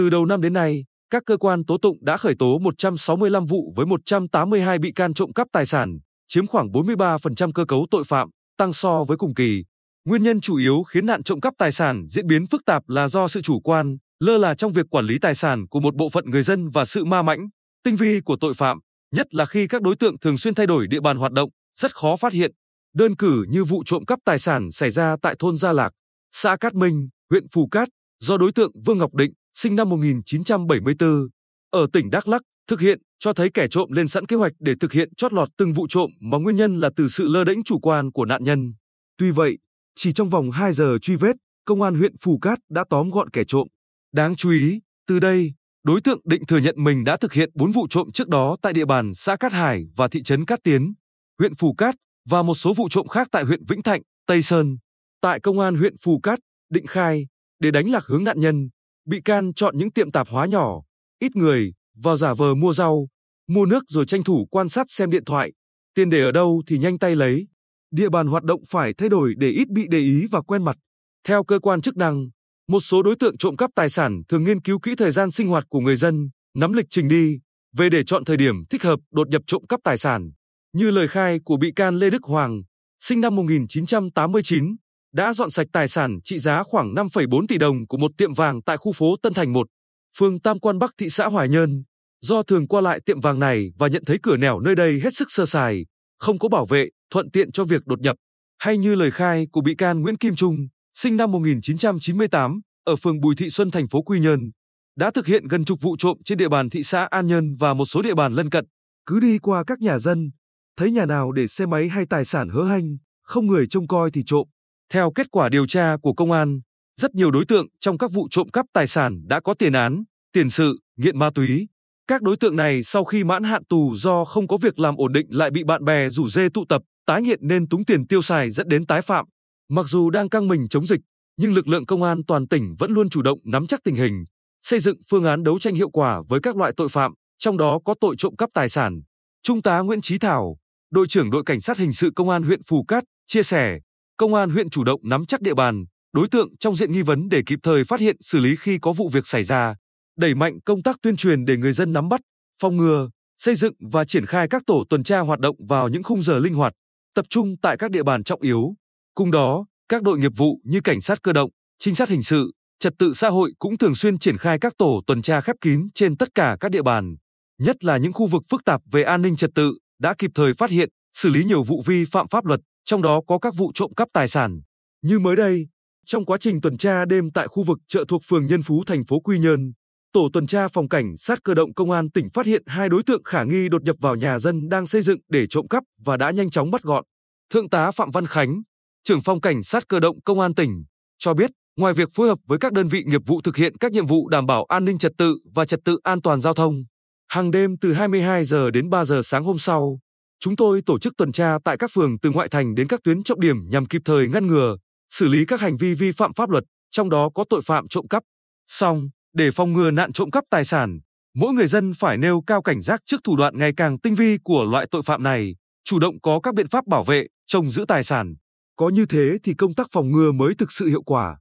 Từ đầu năm đến nay, các cơ quan tố tụng đã khởi tố 165 vụ với 182 bị can trộm cắp tài sản, chiếm khoảng 43% cơ cấu tội phạm, tăng so với cùng kỳ. Nguyên nhân chủ yếu khiến nạn trộm cắp tài sản diễn biến phức tạp là do sự chủ quan, lơ là trong việc quản lý tài sản của một bộ phận người dân và sự ma mãnh, tinh vi của tội phạm, nhất là khi các đối tượng thường xuyên thay đổi địa bàn hoạt động, rất khó phát hiện. Đơn cử như vụ trộm cắp tài sản xảy ra tại thôn Gia Lạc, xã Cát Minh, huyện Phù Cát, do đối tượng Vương Ngọc Định, sinh năm 1974, ở tỉnh Đắk Lắk, thực hiện cho thấy kẻ trộm lên sẵn kế hoạch để thực hiện chót lọt từng vụ trộm mà nguyên nhân là từ sự lơ đễnh chủ quan của nạn nhân. Tuy vậy, chỉ trong vòng 2 giờ truy vết, công an huyện Phù Cát đã tóm gọn kẻ trộm. Đáng chú ý, từ đây, đối tượng định thừa nhận mình đã thực hiện 4 vụ trộm trước đó tại địa bàn xã Cát Hải và thị trấn Cát Tiến, huyện Phù Cát và một số vụ trộm khác tại huyện Vĩnh Thạnh, Tây Sơn. Tại công an huyện Phù Cát, định khai, để đánh lạc hướng nạn nhân, bị can chọn những tiệm tạp hóa nhỏ, ít người, vào giả vờ mua rau, mua nước rồi tranh thủ quan sát xem điện thoại, tiền để ở đâu thì nhanh tay lấy. Địa bàn hoạt động phải thay đổi để ít bị để ý và quen mặt. Theo cơ quan chức năng, một số đối tượng trộm cắp tài sản thường nghiên cứu kỹ thời gian sinh hoạt của người dân, nắm lịch trình đi, về để chọn thời điểm thích hợp đột nhập trộm cắp tài sản. Như lời khai của bị can Lê Đức Hoàng, sinh năm 1989, đã dọn sạch tài sản trị giá khoảng 5,4 tỷ đồng của một tiệm vàng tại khu phố Tân Thành 1, phường Tam Quan Bắc thị xã Hoài Nhơn. Do thường qua lại tiệm vàng này và nhận thấy cửa nẻo nơi đây hết sức sơ sài, không có bảo vệ, thuận tiện cho việc đột nhập. Hay như lời khai của bị can Nguyễn Kim Trung, sinh năm 1998, ở phường Bùi Thị Xuân thành phố Quy Nhơn, đã thực hiện gần chục vụ trộm trên địa bàn thị xã An Nhơn và một số địa bàn lân cận. Cứ đi qua các nhà dân, thấy nhà nào để xe máy hay tài sản hớ hanh, không người trông coi thì trộm. Theo kết quả điều tra của công an, rất nhiều đối tượng trong các vụ trộm cắp tài sản đã có tiền án, tiền sự, nghiện ma túy. Các đối tượng này sau khi mãn hạn tù do không có việc làm ổn định lại bị bạn bè rủ dê tụ tập, tái nghiện nên túng tiền tiêu xài dẫn đến tái phạm. Mặc dù đang căng mình chống dịch, nhưng lực lượng công an toàn tỉnh vẫn luôn chủ động nắm chắc tình hình, xây dựng phương án đấu tranh hiệu quả với các loại tội phạm, trong đó có tội trộm cắp tài sản. Trung tá Nguyễn Chí Thảo, đội trưởng đội cảnh sát hình sự công an huyện Phù Cát chia sẻ, công an huyện chủ động nắm chắc địa bàn, đối tượng trong diện nghi vấn để kịp thời phát hiện xử lý khi có vụ việc xảy ra, đẩy mạnh công tác tuyên truyền để người dân nắm bắt, phòng ngừa, xây dựng và triển khai các tổ tuần tra hoạt động vào những khung giờ linh hoạt, tập trung tại các địa bàn trọng yếu. Cùng đó, các đội nghiệp vụ như cảnh sát cơ động, trinh sát hình sự, trật tự xã hội cũng thường xuyên triển khai các tổ tuần tra khép kín trên tất cả các địa bàn, nhất là những khu vực phức tạp về an ninh trật tự, đã kịp thời phát hiện, xử lý nhiều vụ vi phạm pháp luật, trong đó có các vụ trộm cắp tài sản. Như mới đây, trong quá trình tuần tra đêm tại khu vực chợ thuộc phường Nhân Phú thành phố Quy Nhơn, tổ tuần tra phòng cảnh sát cơ động công an tỉnh phát hiện hai đối tượng khả nghi đột nhập vào nhà dân đang xây dựng để trộm cắp và đã nhanh chóng bắt gọn. Thượng tá Phạm Văn Khánh, trưởng phòng cảnh sát cơ động công an tỉnh, cho biết, ngoài việc phối hợp với các đơn vị nghiệp vụ thực hiện các nhiệm vụ đảm bảo an ninh trật tự và trật tự an toàn giao thông, hàng đêm từ 22 giờ đến 3 giờ sáng hôm sau, chúng tôi tổ chức tuần tra tại các phường từ ngoại thành đến các tuyến trọng điểm nhằm kịp thời ngăn ngừa, xử lý các hành vi vi phạm pháp luật, trong đó có tội phạm trộm cắp. Song, để phòng ngừa nạn trộm cắp tài sản, mỗi người dân phải nêu cao cảnh giác trước thủ đoạn ngày càng tinh vi của loại tội phạm này, chủ động có các biện pháp bảo vệ, trông giữ tài sản. Có như thế thì công tác phòng ngừa mới thực sự hiệu quả.